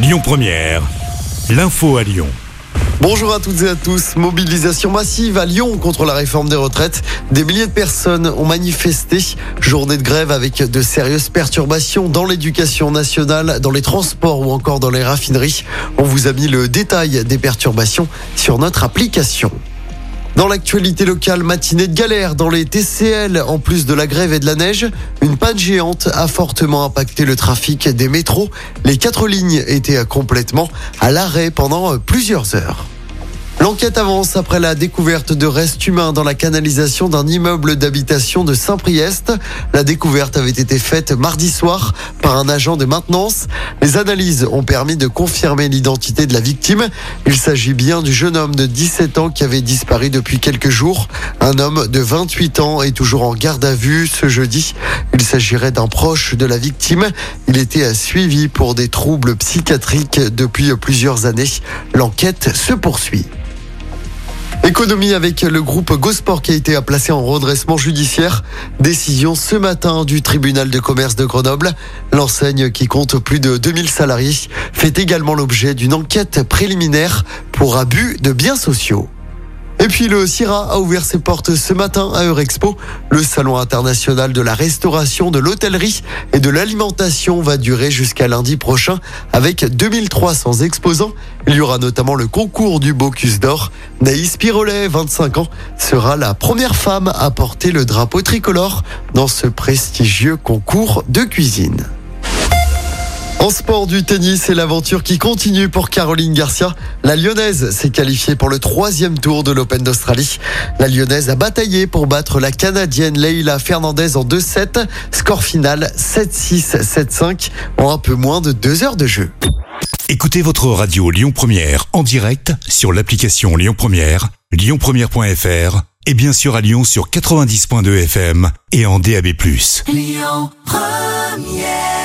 Lyon Première, l'info à Lyon. Bonjour à toutes et à tous. Mobilisation massive à Lyon contre la réforme des retraites. Des milliers de personnes ont manifesté. Journée de grève avec de sérieuses perturbations dans l'éducation nationale, dans les transports ou encore dans les raffineries. On vous a mis le détail des perturbations sur notre application. Dans l'actualité locale, matinée de galère dans les TCL. En plus de la grève et de la neige, une panne géante a fortement impacté le trafic des métros. Les quatre lignes étaient complètement à l'arrêt pendant plusieurs heures. L'enquête avance après la découverte de restes humains dans la canalisation d'un immeuble d'habitation de Saint-Priest. La découverte avait été faite mardi soir par un agent de maintenance. Les analyses ont permis de confirmer l'identité de la victime. Il s'agit bien du jeune homme de 17 ans qui avait disparu depuis quelques jours. Un homme de 28 ans est toujours en garde à vue ce jeudi. Il s'agirait d'un proche de la victime. Il était suivi pour des troubles psychiatriques depuis plusieurs années. L'enquête se poursuit. Économie avec le groupe Gosport qui a été placé en redressement judiciaire. Décision ce matin du tribunal de commerce de Grenoble. L'enseigne qui compte plus de 2000 salariés fait également l'objet d'une enquête préliminaire pour abus de biens sociaux. Et puis le CIRA a ouvert ses portes ce matin à Eurexpo. Le salon international de la restauration, de l'hôtellerie et de l'alimentation va durer jusqu'à lundi prochain avec 2300 exposants. Il y aura notamment le concours du Bocuse d'Or. Naïs Pirolet, 25 ans, sera la première femme à porter le drapeau tricolore dans ce prestigieux concours de cuisine. En sport du tennis, et l'aventure qui continue pour Caroline Garcia. La Lyonnaise s'est qualifiée pour le troisième tour de l'Open d'Australie. La Lyonnaise a bataillé pour battre la Canadienne Leila Fernandez en 2-7. Score final 7-6, 7-5 en un peu moins de deux heures de jeu. Écoutez votre radio Lyon Première en direct sur l'application Lyon Première, lyonpremière.fr et bien sûr à Lyon sur 90.2 FM et en DAB+. Lyon Première